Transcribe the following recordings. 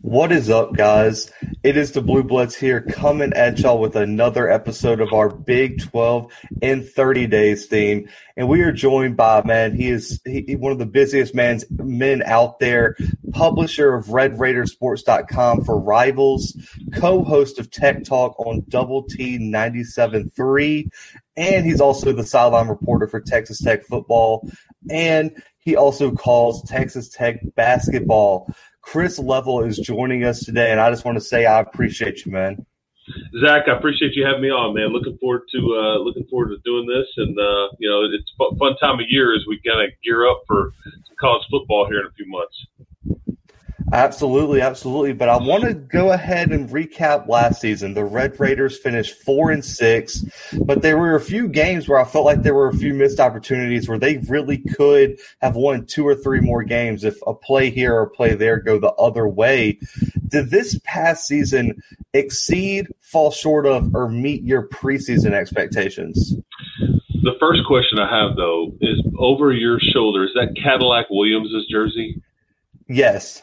What is up, guys? It is the Blue Bloods here coming at y'all with another episode of our Big 12 in 30 days theme. And we are joined by, man, he is he, one of the busiest man's, men out there, publisher of RedRaidersports.com for Rivals, co host of Tech Talk on Double T 97.3, and he's also the sideline reporter for Texas Tech football. And he also calls Texas Tech basketball. Chris Level is joining us today, and I just want to say I appreciate you, man. Zach, I appreciate you having me on, man. Looking forward to uh, looking forward to doing this, and uh, you know, it's fun time of year as we kind of gear up for college football here in a few months. Absolutely, absolutely. But I want to go ahead and recap last season. The Red Raiders finished four and six, but there were a few games where I felt like there were a few missed opportunities where they really could have won two or three more games if a play here or a play there go the other way. Did this past season exceed, fall short of, or meet your preseason expectations? The first question I have though is over your shoulder. Is that Cadillac Williams' jersey? Yes.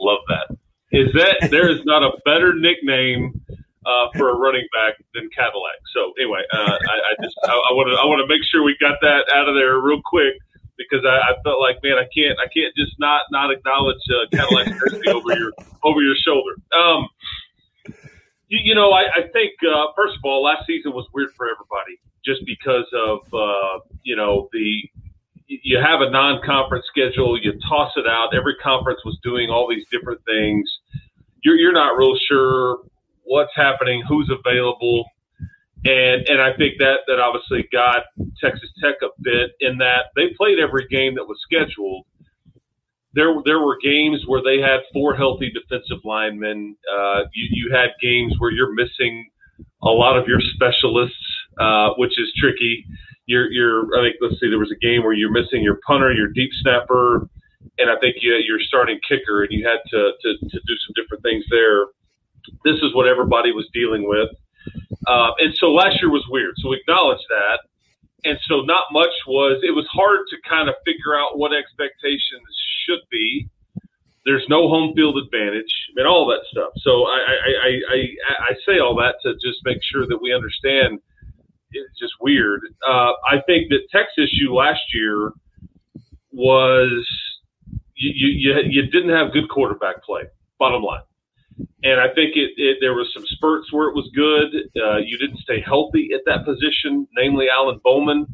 Love that. Is that there is not a better nickname uh, for a running back than Cadillac. So anyway, uh, I, I, just I want to I want to make sure we got that out of there real quick because I, I felt like man I can't I can't just not not acknowledge uh, Cadillac over your over your shoulder. Um, you, you know I, I think uh, first of all last season was weird for everybody just because of uh, you know the you have a non-conference schedule. You toss it out. Every conference was doing all these different things. You're you're not real sure what's happening, who's available, and and I think that that obviously got Texas Tech a bit in that they played every game that was scheduled. There there were games where they had four healthy defensive linemen. Uh, you you had games where you're missing a lot of your specialists, uh, which is tricky you're you're I think let's see there was a game where you're missing your punter, your deep snapper, and I think you you're starting kicker, and you had to, to to do some different things there. This is what everybody was dealing with, uh, and so last year was weird. So we acknowledge that, and so not much was. It was hard to kind of figure out what expectations should be. There's no home field advantage and all that stuff. So I I, I, I, I say all that to just make sure that we understand it's just weird. Uh, I think that Tech's issue last year was you, you, you didn't have good quarterback play. Bottom line. And I think it, it there was some spurts where it was good. Uh, you didn't stay healthy at that position, namely Alan Bowman.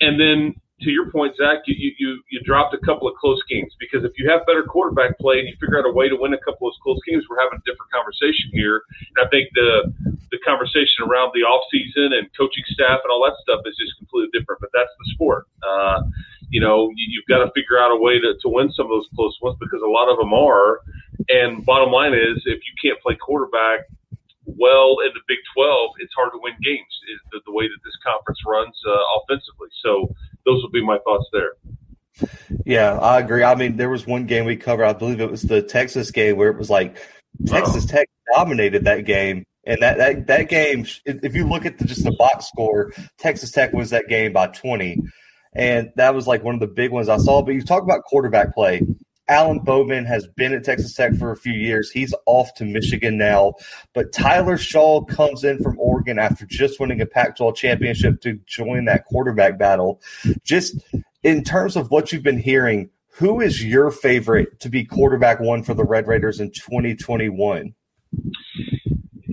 And then to your point, Zach, you, you you dropped a couple of close games because if you have better quarterback play and you figure out a way to win a couple of close games, we're having a different conversation here. And I think the the conversation around the off season and coaching staff and all that stuff is just completely different. But that's the sport. Uh, you know, you, you've got to figure out a way to, to win some of those close ones because a lot of them are. And bottom line is, if you can't play quarterback well in the Big 12, it's hard to win games. Is the, the way that this conference runs uh, offensively. So those would be my thoughts there. Yeah, I agree. I mean, there was one game we covered. I believe it was the Texas game where it was like Texas oh. Tech dominated that game. And that, that, that game, if you look at the, just the box score, Texas Tech was that game by 20. And that was like one of the big ones I saw. But you talk about quarterback play. Alan Bowman has been at Texas Tech for a few years. He's off to Michigan now. But Tyler Shough comes in from Oregon after just winning a Pac 12 championship to join that quarterback battle. Just in terms of what you've been hearing, who is your favorite to be quarterback one for the Red Raiders in 2021?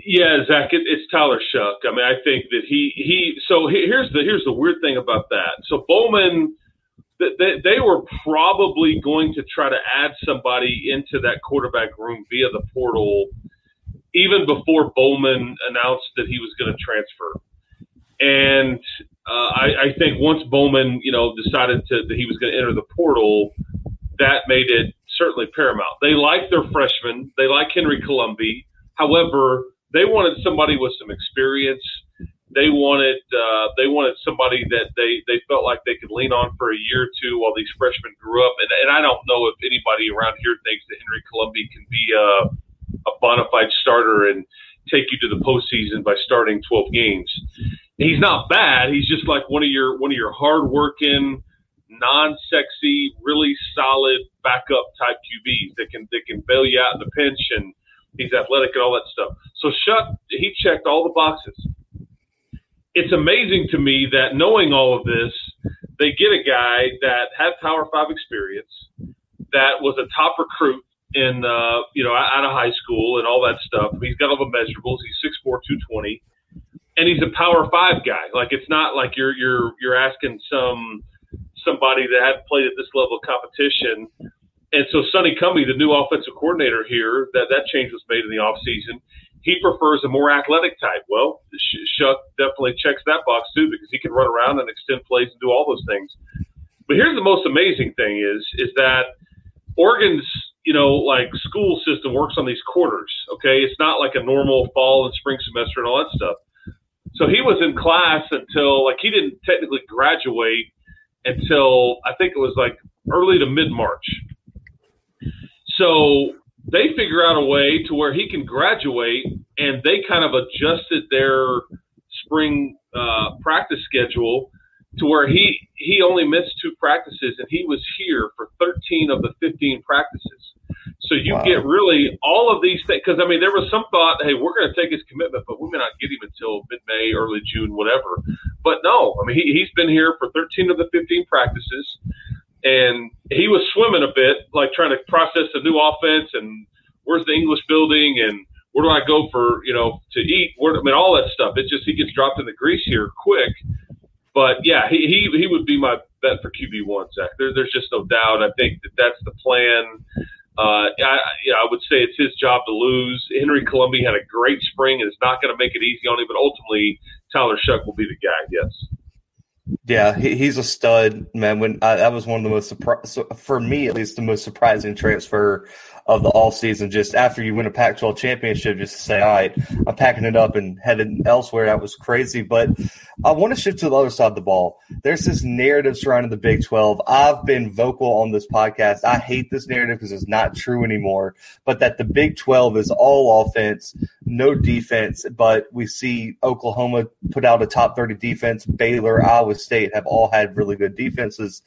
Yeah, Zach, it, it's Tyler Shough. I mean, I think that he he. So here's the here's the weird thing about that. So Bowman they, they were probably going to try to add somebody into that quarterback room via the portal even before Bowman announced that he was going to transfer. And uh, I, I think once Bowman, you know, decided to, that he was going to enter the portal, that made it certainly paramount. They like their freshmen. They like Henry Colombi. However, they wanted somebody with some experience they wanted uh, they wanted somebody that they they felt like they could lean on for a year or two while these freshmen grew up. And, and I don't know if anybody around here thinks that Henry Colombi can be a, a bona fide starter and take you to the postseason by starting 12 games. He's not bad. He's just like one of your one of your hard working, non-sexy, really solid backup type QBs that can that can bail you out in the pinch, and he's athletic and all that stuff. So Shough he checked all the boxes. It's amazing to me that knowing all of this, they get a guy that had Power Five experience, that was a top recruit in uh, you know out of high school and all that stuff. He's got all the measurables. He's six four, two twenty, and he's a Power Five guy. Like it's not like you're you're you're asking some somebody that hadn't played at this level of competition. And so Sonny Cumbie, the new offensive coordinator here, that that change was made in the offseason. He prefers a more athletic type. Well, Shough definitely checks that box too because he can run around and extend plays and do all those things. But here's the most amazing thing is is that Oregon's you know, like school system works on these quarters. Okay, it's not like a normal fall and spring semester and all that stuff. So he was in class until like he didn't technically graduate until I think it was like early to mid March. So they figure out a way to where he can graduate, and they kind of adjusted their spring uh, practice schedule to where he he only missed two practices, and he was here for 13 of the 15 practices. So you wow. get really all of these things because I mean there was some thought, hey, we're going to take his commitment, but we may not get him until mid-May, early June, whatever. But no, I mean he, he's been here for 13 of the 15 practices, and he was swimming a bit, like trying to process the new offense and where's the English building and where do I go for you know to eat? Where I mean all that stuff. It's just he gets dropped in the grease here quick. But yeah, he he, he would be my bet for QB one, Zach. There, there's just no doubt. I think that that's the plan. Uh, I, yeah, I would say it's his job to lose. Henry Colombi had a great spring and it's not going to make it easy on him, but ultimately Tyler Shough will be the guy. Yes. Yeah, he, he's a stud, man. When I, that was one of the most surpri- for me at least the most surprising transfer of the all season. Just after you win a Pac-12 championship, just to say, all right, I'm packing it up and headed elsewhere. That was crazy. But I want to shift to the other side of the ball. There's this narrative surrounding the Big 12. I've been vocal on this podcast. I hate this narrative because it's not true anymore. But that the Big 12 is all offense, no defense. But we see Oklahoma put out a top 30 defense. Baylor, Iowa State have all had really good defenses.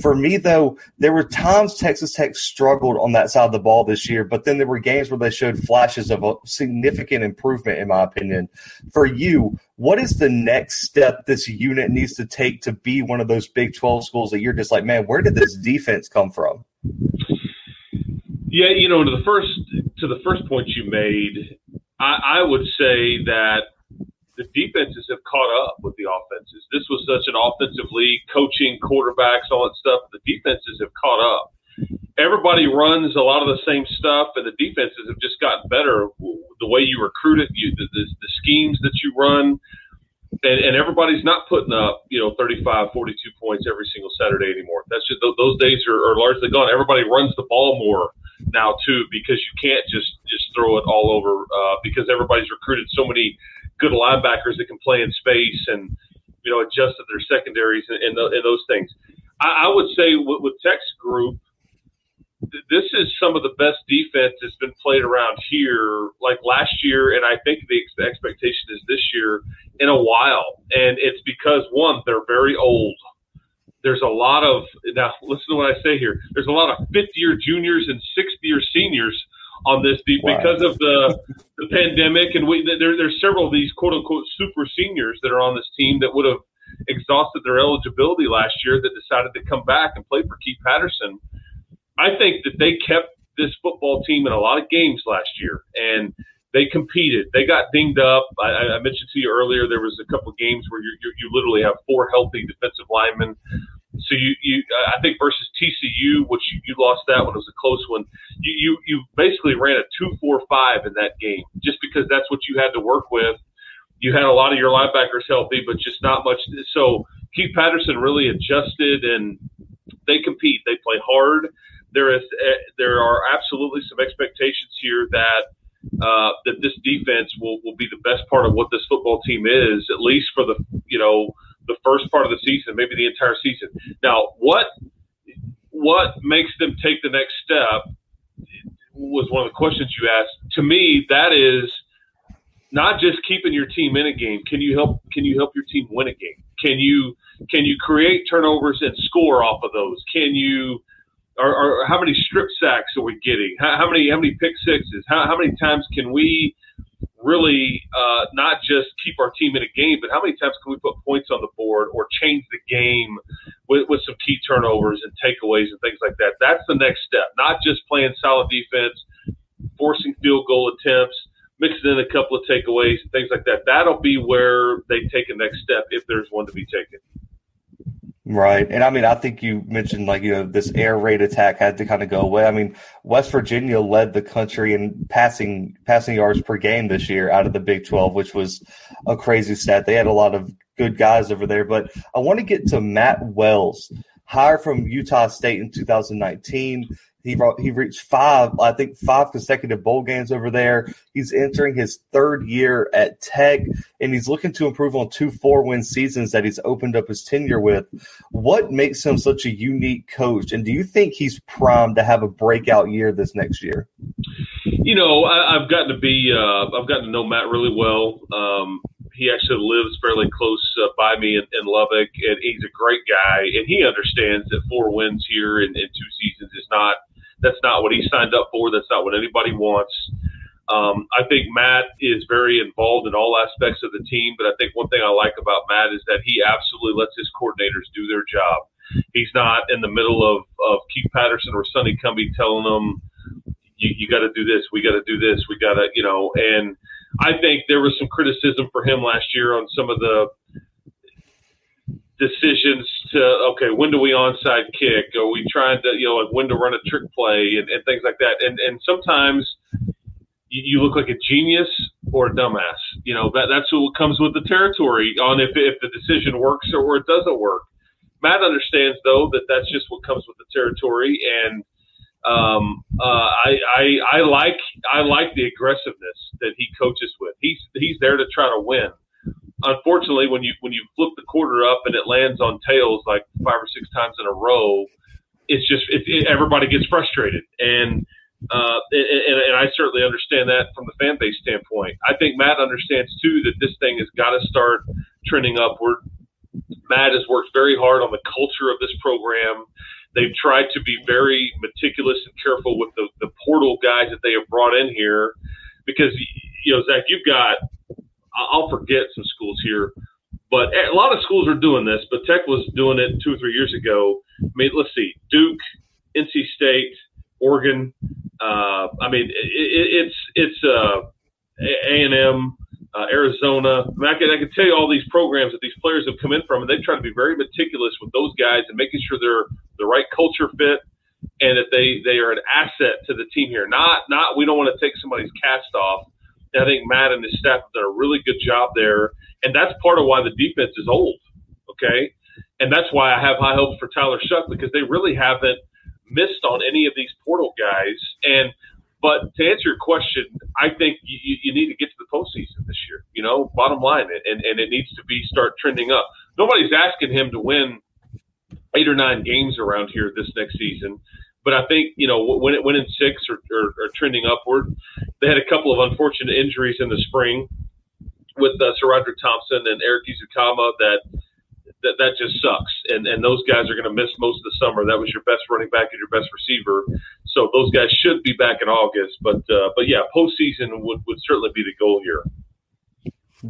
For me, though, there were times Texas Tech struggled on that side of the ball ball this year, but then there were games where they showed flashes of a significant improvement, in my opinion. For you, what is the next step this unit needs to take to be one of those Big 12 schools that you're just like, man, where did this defense come from? Yeah, you know, to the first to the first point you made, I, I would say that the defenses have caught up with the offenses. This was such an offensive league, coaching, quarterbacks, all that stuff. The defenses have caught up everybody runs a lot of the same stuff, and the defenses have just gotten better. The way you recruit it, you, the, the, the schemes that you run, and, and everybody's not putting up, you know, 35, 42 points every single Saturday anymore. That's just those days are, are largely gone. Everybody runs the ball more now too because you can't just just throw it all over uh, because everybody's recruited so many good linebackers that can play in space and you know adjusted their secondaries and, and, the, and those things. I, I would say with, with Tech's group this is some of the best defense that's been played around here, like last year, and I think the expectation is this year in a while. And it's because one, they're very old. There's a lot of now. Listen to what I say here. There's a lot of fifth year juniors and sixth year seniors on this deep wow. because of the the pandemic, and we there there's several of these quote unquote super seniors that are on this team that would have exhausted their eligibility last year that decided to come back and play for Keith Patterson I think that they kept this football team in a lot of games last year, and they competed. They got dinged up. I, I mentioned to you earlier there was a couple of games where you, you, you literally have four healthy defensive linemen. So you, you I think versus TCU, which you, you lost that one, it was a close one. You, you you basically ran a two four five in that game just because that's what you had to work with. You had a lot of your linebackers healthy, but just not much. So Keith Patterson really adjusted, and they compete. They play hard there is uh, there are absolutely some expectations here that uh, that this defense will, will be the best part of what this football team is, at least for the you know the first part of the season, maybe the entire season. Now, what what makes them take the next step was one of the questions you asked. To me, that is not just keeping your team in a game. Can you help? Can you help your team win a game? Can you Can you create turnovers and score off of those? Can you or, or how many strip sacks are we getting? How, how many how many pick sixes? How, how many times can we really uh, not just keep our team in a game, but how many times can we put points on the board or change the game with, with some key turnovers and takeaways and things like that? That's the next step. Not just playing solid defense, forcing field goal attempts, mixing in a couple of takeaways and things like that. That'll be where they take a next step if there's one to be taken. Right. And I mean, I think you mentioned like, you know, this air raid attack had to kind of go away. I mean, West Virginia led the country in passing, passing yards per game this year out of the Big 12, which was a crazy stat. They had a lot of good guys over there, but I want to get to Matt Wells, hired from Utah State in 2019. He he reached five, I think, five consecutive bowl games over there. He's entering his third year at Tech, and he's looking to improve on two four-win seasons that he's opened up his tenure with. What makes him such a unique coach, and do you think he's primed to have a breakout year this next year? You know, I, have gotten to be, uh, I've gotten to know Matt really well. Um, he actually lives fairly close uh, by me in, in Lubbock, and he's a great guy, and he understands that four wins here in, in two seasons is not that's not what he signed up for. That's not what anybody wants. Um, I think Matt is very involved in all aspects of the team, but I think one thing I like about Matt is that he absolutely lets his coordinators do their job. He's not in the middle of, of Keith Patterson or Sonny Cumbie telling them, you, you got to do this, we got to do this, we got to, you know, and I think there was some criticism for him last year on some of the decisions to okay, when do we onside kick? Are we trying to you know like when to run a trick play and, and things like that? And and sometimes you, look like a genius or a dumbass. You know that that's what comes with the territory on if if the decision works or it doesn't work. Matt understands though that that's just what comes with the territory, and um, uh, I, I I like I like the aggressiveness that he coaches with. He's he's there to try to win unfortunately, when you when you flip the quarter up and it lands on tails like five or six times in a row, it's just it, it, everybody gets frustrated, and, uh, and and I certainly understand that from the fan base standpoint. I think Matt understands too that this thing has got to start trending upward. Matt has worked very hard on the culture of this program. They've tried to be very meticulous and careful with the, the portal guys that they have brought in here because you know Zach, you've got I'll forget some schools here, but a lot of schools are doing this. But Tech was doing it two or three years ago. I mean, let's see, Duke, NC State, Oregon. Uh, I mean, it, it, it's it's uh, A and M, uh, Arizona. I, mean, I can I can tell you all these programs that these players have come in from, and they try to be very meticulous with those guys and making sure they're the right culture fit and that they they are an asset to the team here. Not not we don't want to take somebody's cast off I think Matt and his staff have done a really good job there, and that's part of why the defense is old. Okay, and that's why I have high hopes for Tyler Shough because they really haven't missed on any of these portal guys. And but to answer your question, I think you, you need to get to the postseason this year. You know, bottom line, and and it needs to be start trending up. Nobody's asking him to win eight or nine games around here this next season. But I think you know when it went in six or, or, or trending upward, they had a couple of unfortunate injuries in the spring with uh, SaRodorick Thompson and Eric Ezukanma that that that just sucks. And and those guys are going to miss most of the summer. That was your best running back and your best receiver. So those guys should be back in August. But uh, but yeah, postseason would would certainly be the goal here.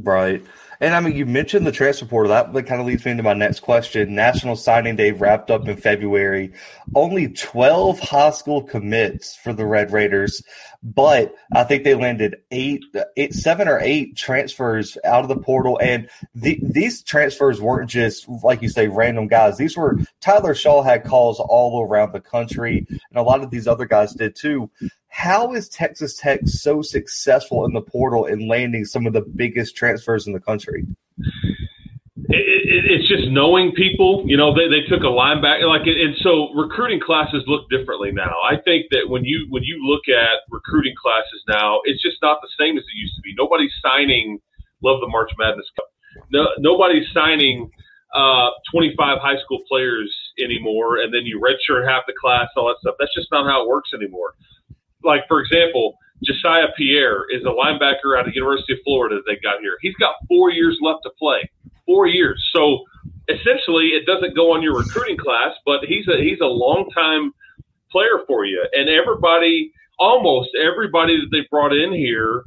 Right. And I mean, you mentioned the transfer portal. That, kind of leads me into my next question. National Signing Day wrapped up in February. Only 12 high school commits for the Red Raiders, but I think they landed eight, eight seven or eight transfers out of the portal. And the, these transfers weren't just, like you say, random guys. These were Tyler Shough had calls all around the country, and a lot of these other guys did too. How is Texas Tech so successful in the portal and landing some of the biggest transfers in the country? It, it, it's just knowing people. You know, they, they took a linebacker, like, and so recruiting classes look differently now. I think that when you when you look at recruiting classes now, it's just not the same as it used to be. Nobody's signing. Love the March Madness Cup. No, nobody's signing uh, 25 high school players anymore, and then you redshirt half the class, all that stuff. That's just not how it works anymore like for example, Josiah Pierre is a linebacker out of University of Florida that they got here. He's got four years left to play. Four years. So essentially it doesn't go on your recruiting class, but he's a he's a long time player for you, and everybody, almost everybody that they brought in here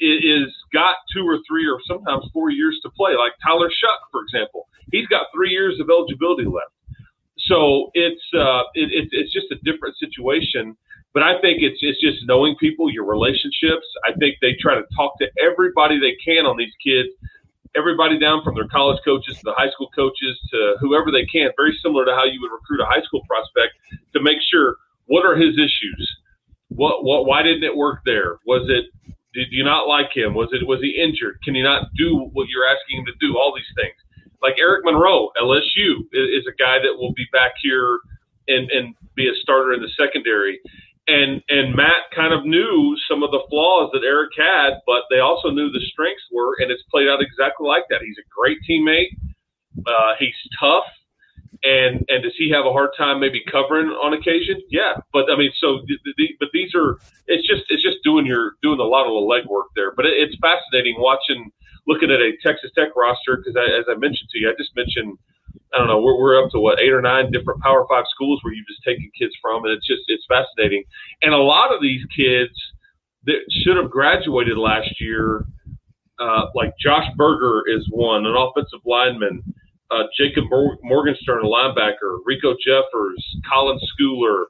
is got two or three or sometimes four years to play. Like Tyler Shough, for example, he's got three years of eligibility left. So it's uh, it, it, it's just a different situation. But I think it's it's just knowing people, your relationships. I think they try to talk to everybody they can on these kids, everybody down from their college coaches to the high school coaches to whoever they can. Very similar to how you would recruit a high school prospect to make sure what are his issues. What what why didn't it work there? Was it did you not like him? Was it was he injured? Can he not do what you're asking him to do? All these things. Like Eric Monroe, LSU is, is a guy that will be back here and and be a starter in the secondary and and Matt kind of knew some of the flaws that Eric had, but they also knew the strengths were, and it's played out exactly like that. He's a great teammate. Uh, he's tough, and and does he have a hard time maybe covering on occasion? Yeah, but I mean, so the, the, but these are it's just it's just doing your doing a lot of the legwork there. But it, it's fascinating watching looking at a Texas Tech roster because as I mentioned to you, I just mentioned I don't know, we're, we're up to what eight or nine different Power Five schools where you've just taken kids from, and it's just it's fascinating. And a lot of these kids that should have graduated last year, uh, like Josh Berger is one, an offensive lineman. Uh, Jacob Morgenstern, a linebacker. Riko Jeffers, Colin Schooler,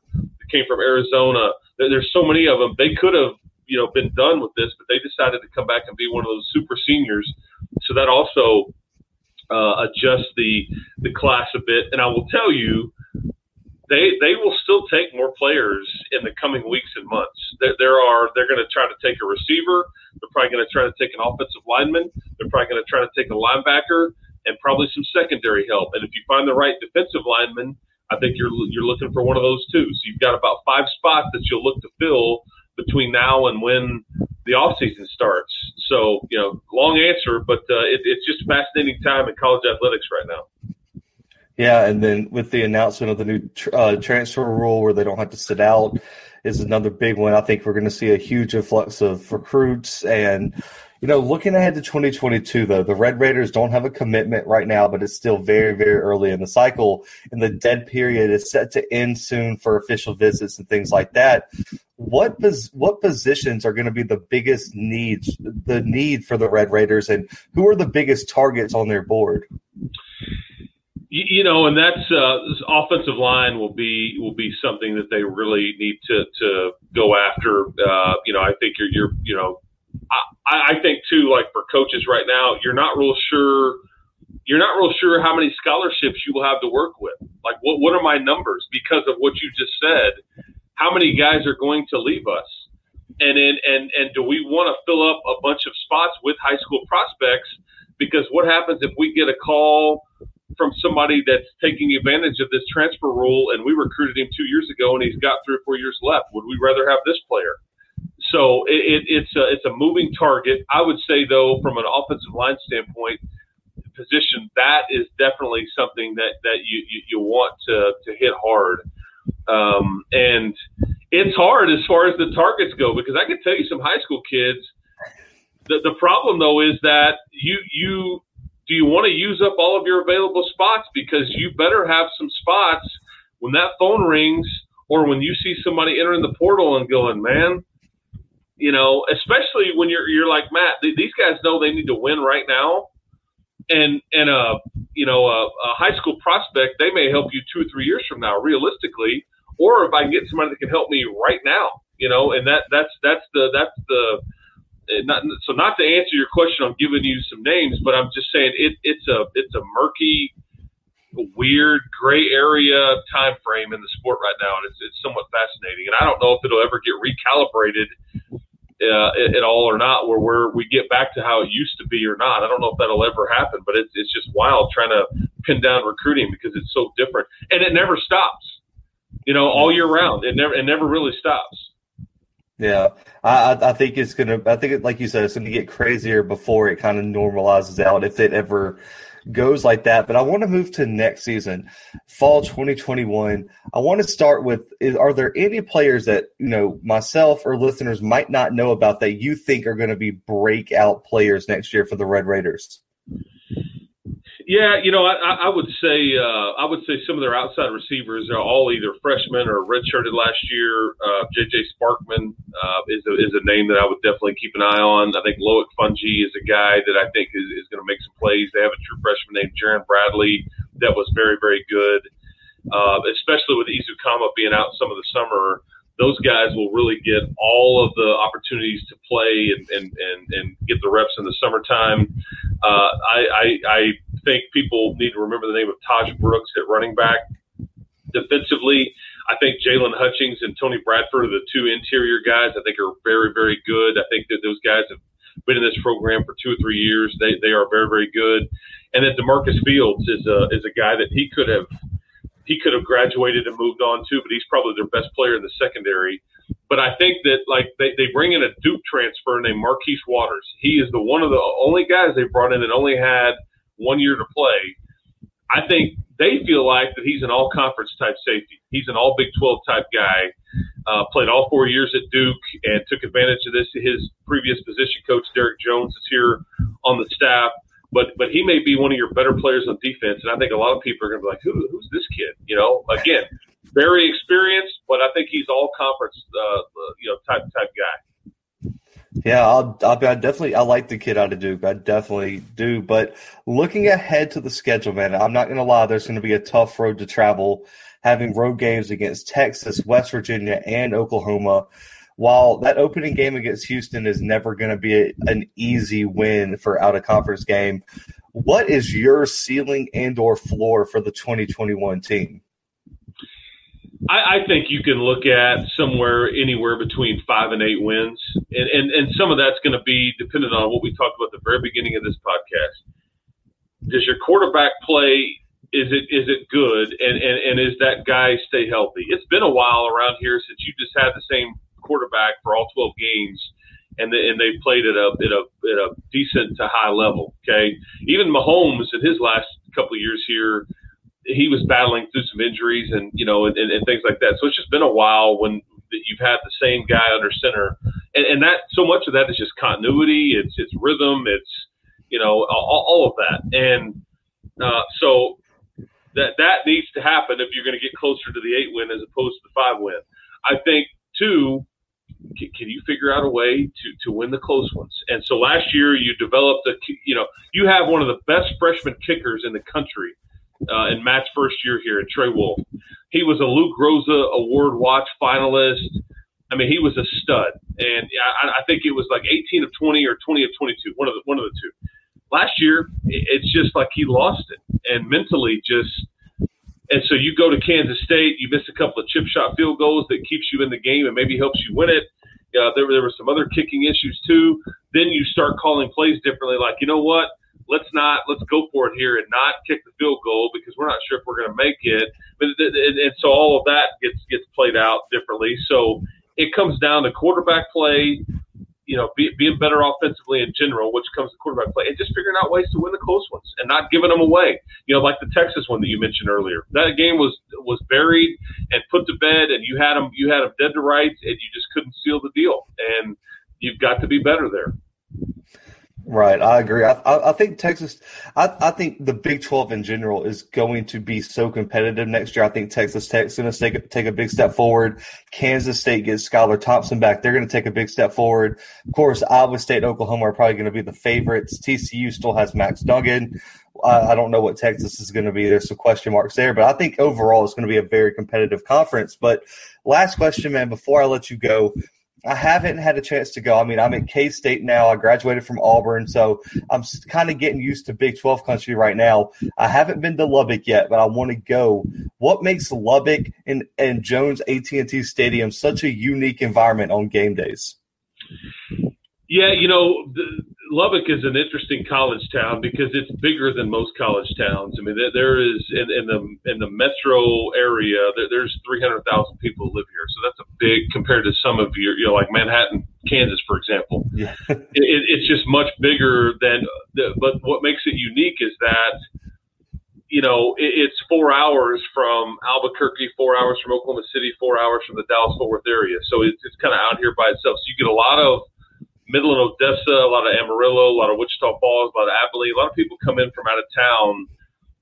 came from Arizona. There's so many of them. They could have, you know, been done with this, but they decided to come back and be one of those super seniors. So that also uh, adjust the the class a bit. And I will tell you, they they will still take more players in the coming weeks and months. There, there are they're going to try to take a receiver. They're probably going to try to take an offensive lineman. They're probably going to try to take a linebacker and probably some secondary help. And if you find the right defensive lineman, I think you're you're looking for one of those too. So you've got about five spots that you'll look to fill between now and when the off season starts. So, you know, long answer, but uh, it, it's just fascinating time in college athletics right now. Yeah, and then with the announcement of the new uh, transfer rule where they don't have to sit out is another big one. I think we're going to see a huge influx of recruits and you know, looking ahead to 2022, though, the Red Raiders don't have a commitment right now, but it's still very, very early in the cycle. And the dead period is set to end soon for official visits and things like that. What pos- what positions are going to be the biggest needs, the need for the Red Raiders, and who are the biggest targets on their board? You know, and that's uh, offensive line will be will be something that they really need to to go after. Uh, you know, I think you're you're you know I, I think too, like for coaches right now, you're not real sure. You're not real sure how many scholarships you will have to work with. Like, what what are my numbers because of what you just said? How many guys are going to leave us? And then, and and do we want to fill up a bunch of spots with high school prospects? Because what happens if we get a call from somebody that's taking advantage of this transfer rule and we recruited him two years ago and he's got three or four years left? Would we rather have this player? So it, it, it's a, it's a moving target. I would say though, from an offensive line standpoint, position that is definitely something that that you you, you want to to hit hard. Um, and it's hard as far as the targets go because I can tell you some high school kids. The the problem though is that you you do you want to use up all of your available spots because you better have some spots when that phone rings or when you see somebody entering the portal and going, man, you know, especially when you're you're like Matt. These guys know they need to win right now, and and a you know a, a high school prospect they may help you two or three years from now, realistically. Or if I can get somebody that can help me right now, you know, and that that's that's the that's the eh, not, so not to answer your question, I'm giving you some names, but I'm just saying it, it's a it's a murky, weird gray area time frame in the sport right now, and it's it's somewhat fascinating. And I don't know if it'll ever get recalibrated uh, at all or not, where we're, we get back to how it used to be or not. I don't know if that'll ever happen, but it's it's just wild trying to pin down recruiting because it's so different and it never stops. You know, all year round, it never it never really stops. Yeah, I I think it's gonna. I think it, like you said, it's gonna get crazier before it kind of normalizes out if it ever goes like that. But I want to move to next season, fall 2021. I want to start with: is, Are there any players that you know myself or listeners might not know about that you think are going to be breakout players next year for the Red Raiders? Yeah, you know, I, I would say uh, I would say some of their outside receivers are all either freshmen or redshirted last year. Uh, JJ Sparkman uh, is a, is a name that I would definitely keep an eye on. I think Loic Fouonji is a guy that I think is, is going to make some plays. They have a true freshman named Jerand Bradley that was very very good, uh, especially with Ezukanma being out some of the summer those guys will really get all of the opportunities to play and, and, and, and get the reps in the summertime. Uh, I, I, I think people need to remember the name of Tahj Brooks at running back. Defensively, I think Jaylon Hutchings and Tony Bradford are the two interior guys. I think are very, very good. I think that those guys have been in this program for two or three years. They, they are very, very good. And then DaMarcus Fields is a, is a guy that he could have – he could have graduated and moved on too, but he's probably their best player in the secondary. But I think that like they, they bring in a Duke transfer named Marquis Waters. He is the one of the only guys they brought in that only had one year to play. I think they feel like that he's an all conference type safety. He's an all Big 12 type guy. Uh, played all four years at Duke and took advantage of this. His previous position coach, Derek Jones, is here on the staff but but he may be one of your better players on defense, and I think a lot of people are going to be like, Who, who's this kid? You know, again, very experienced, but I think he's all conference, uh, you know, type type guy. Yeah, I'll, I'll I definitely I like the kid out of Duke. I definitely do. But looking ahead to the schedule, man, I'm not going to lie. There's going to be a tough road to travel, having road games against Texas, West Virginia, and Oklahoma while that opening game against Houston is never going to be a, an easy win for out of conference game, what is your ceiling and or floor for the 2021 team? I, I think you can look at somewhere anywhere between five and eight wins, and and, and some of that's going to be dependent on what we talked about at the very beginning of this podcast. Does your quarterback play? Is it is it good? And, and and is that guy stay healthy? It's been a while around here since you just had the same quarterback for all 12 games, and they, and they played at a, at a at a decent to high level. Okay, even Mahomes in his last couple of years here, he was battling through some injuries and you know and, and, things like that. So it's just been a while when you've had the same guy under center, and, and that so much of that is just continuity. It's it's rhythm. It's you know all, all of that, and uh, so that that needs to happen if you're going to get closer to the eight win as opposed to the five win. I think two, can you figure out a way to, to win the close ones? And so last year you developed a, you know, you have one of the best freshman kickers in the country uh, in Matt's first year here, at Trey Wolff. He was a Lou Groza Award Watch finalist. I mean, he was a stud, and I, I think it was like 18 of 20 or 20 of 22, one of the one of the two. Last year, it's just like he lost it, and mentally just and so you go to Kansas State, you miss a couple of chip shot field goals that keeps you in the game and maybe helps you win it. Uh, there, there were some other kicking issues too. Then you start calling plays differently, like you know what, let's not let's go for it here and not kick the field goal because we're not sure if we're going to make it. But and, so all of that gets gets played out differently. So it comes down to quarterback play, you know, be, being better offensively in general, which comes to quarterback play, and just figuring out ways to win the close ones and not giving them away. You know, like the Texas one that you mentioned earlier. That game was was buried and put to bed, and you had them you had them dead to rights, and you just couldn't seal the deal. And you've got to be better there. Right, I agree. I, I, I think Texas. I, I, think the Big Twelve in general is going to be so competitive next year. I think Texas Tech's going to take take a big step forward. Kansas State gets Skylar Thompson back; they're going to take a big step forward. Of course, Iowa State, Oklahoma are probably going to be the favorites. TCU still has Max Duggan. I, I don't know what Texas is going to be. There's some question marks there, but I think overall it's going to be a very competitive conference. But last question, man, before I let you go I haven't had a chance to go. I mean, I'm at K State now. I graduated from Auburn, so I'm kind of getting used to Big 12 country right now. I haven't been to Lubbock yet, but I want to go. What makes Lubbock and, and Jones AT&T Stadium such a unique environment on game days? Yeah, you know, Lubbock is an interesting college town because it's bigger than most college towns. I mean, there, there is in, in the in the metro area, there, there's 300,000 people live here, so that's a big compared to some of your, you know, like Manhattan, Kansas, for example. Yeah. it, it's just much bigger than. The, but what makes it unique is that you know, it, it's four hours from Albuquerque, four hours from Oklahoma City, four hours from the Dallas Fort Worth area. So it's, it's kind of out here by itself. So you get a lot of Midland, Odessa, a lot of Amarillo, a lot of Wichita Falls, a lot of Abilene. A lot of people come in from out of town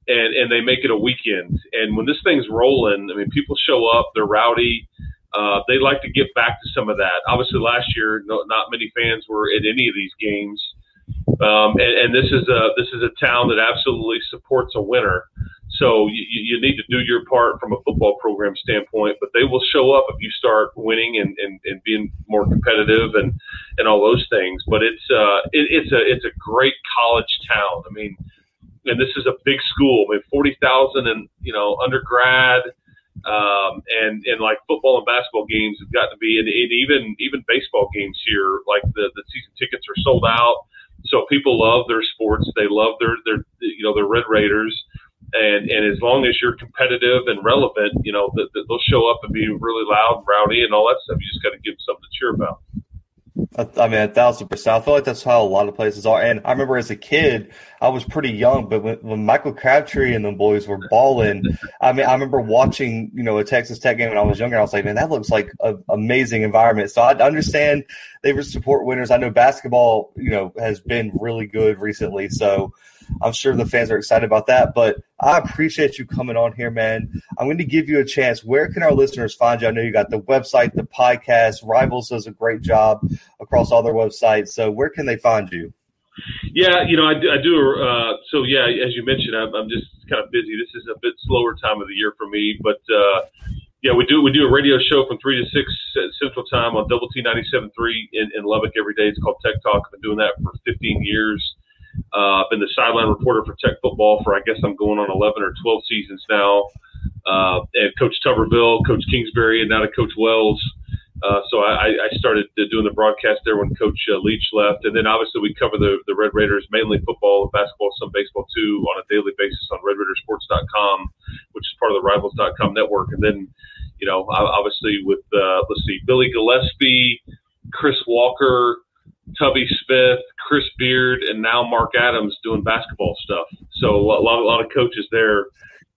and and they make it a weekend. And when this thing's rolling, I mean, people show up, they're rowdy. Uh, they like to get back to some of that. Obviously, last year, no, not many fans were at any of these games, um, and, and this is a this is a town that absolutely supports a winner. So you, you need to do your part from a football program standpoint, but they will show up if you start winning and, and, and being more competitive and, and all those things. But it's uh, it, it's a it's a great college town. I mean, and this is a big school. I mean, forty thousand and you know undergrad, um, and and like football and basketball games have got to be, and, and even even baseball games here, like the the season tickets are sold out. So people love their sports. They love their their you know their Red Raiders, and and as long as you're competitive and relevant, you know that the, they'll show up and be really loud and rowdy and all that stuff. You just got to give them something to cheer about. I mean, a thousand percent. I feel like that's how a lot of places are. And I remember as a kid, I was pretty young, but when, when Michael Crabtree and the boys were balling, I mean, I remember watching, you know, a Texas Tech game when I was younger. I was like, man, that looks like an amazing environment. So I understand they were support winners. I know basketball, you know, has been really good recently. So I'm sure the fans are excited about that. But I appreciate you coming on here, man. I'm going to give you a chance. Where can our listeners find you? I know you got the website, the podcast. Rivals does a great job across all their websites. So where can they find you? Yeah, you know, I do. I do uh, so, yeah, as you mentioned, I'm, I'm, just kind of busy. This is a bit slower time of the year for me, but uh, yeah, we do. We do a radio show from three to six Central Time on Double T 97.3 in, in Lubbock every day. It's called Tech Talk. I've been doing that for 15 years. Uh, I've been the sideline reporter for Tech football for I guess I'm going on 11 or 12 seasons now. Uh, and Coach Tuberville, Coach Kingsbury, and now to Coach Wells. Uh, so I, I started doing the broadcast there when Coach uh, Leach left, and then obviously we cover the, the Red Raiders, mainly football, basketball, some baseball too, on a daily basis on RedRaidersports.com, which is part of the Rivals.com network. And then, you know, obviously with uh, let's see, Billy Gillispie, Chris Walker, Tubby Smith, Chris Beard, and now Mark Adams doing basketball stuff. So a lot, a lot of coaches there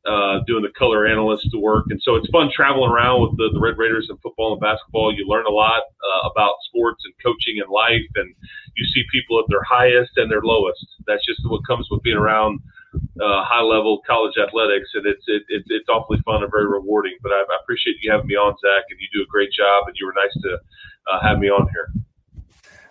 uh, doing the color analyst work, and so it's fun traveling around with the, the Red Raiders and football and basketball. You learn a lot uh, about sports and coaching and life, and you see people at their highest and their lowest. That's just what comes with being around uh, high level college athletics, and it's it, it, it's awfully fun and very rewarding. But I, I appreciate you having me on, Zach, and you do a great job, and you were nice to uh, have me on here.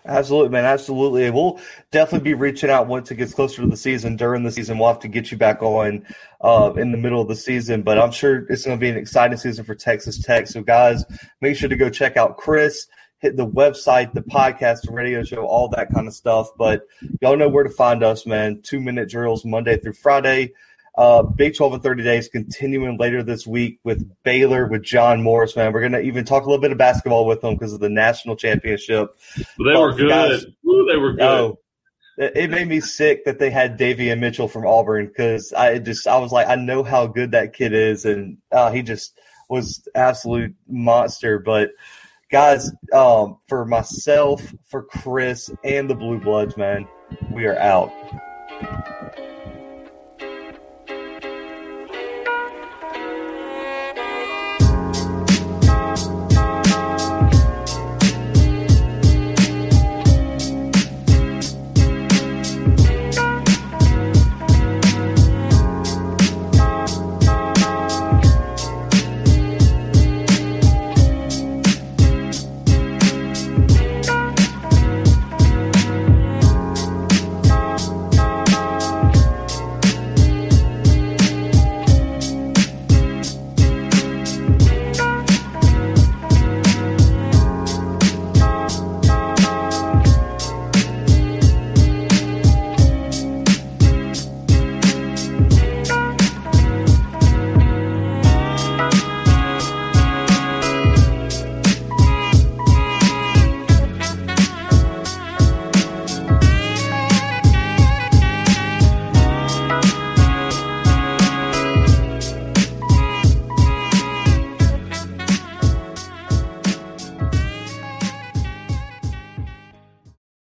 Absolutely, man. Absolutely. We'll definitely be reaching out once it gets closer to the season. During the season, we'll have to get you back on uh, in the middle of the season. But I'm sure it's going to be an exciting season for Texas Tech. So, guys, make sure to go check out Chris, hit the website, the podcast, the radio show, all that kind of stuff. But y'all know where to find us, man. Two minute drills Monday through Friday. Uh, Big 12 and 30 days continuing later this week with Baylor with John Morris, man. We're going to even talk a little bit of basketball with them because of the national championship. Well, they were good. Guys, Ooh, they were good. Oh, it made me sick that they had Davion Mitchell from Auburn because I just I was like I know how good that kid is and uh, he just was absolute monster. But guys, um, for myself, for Chris, and the Blue Bloods, man, we are out.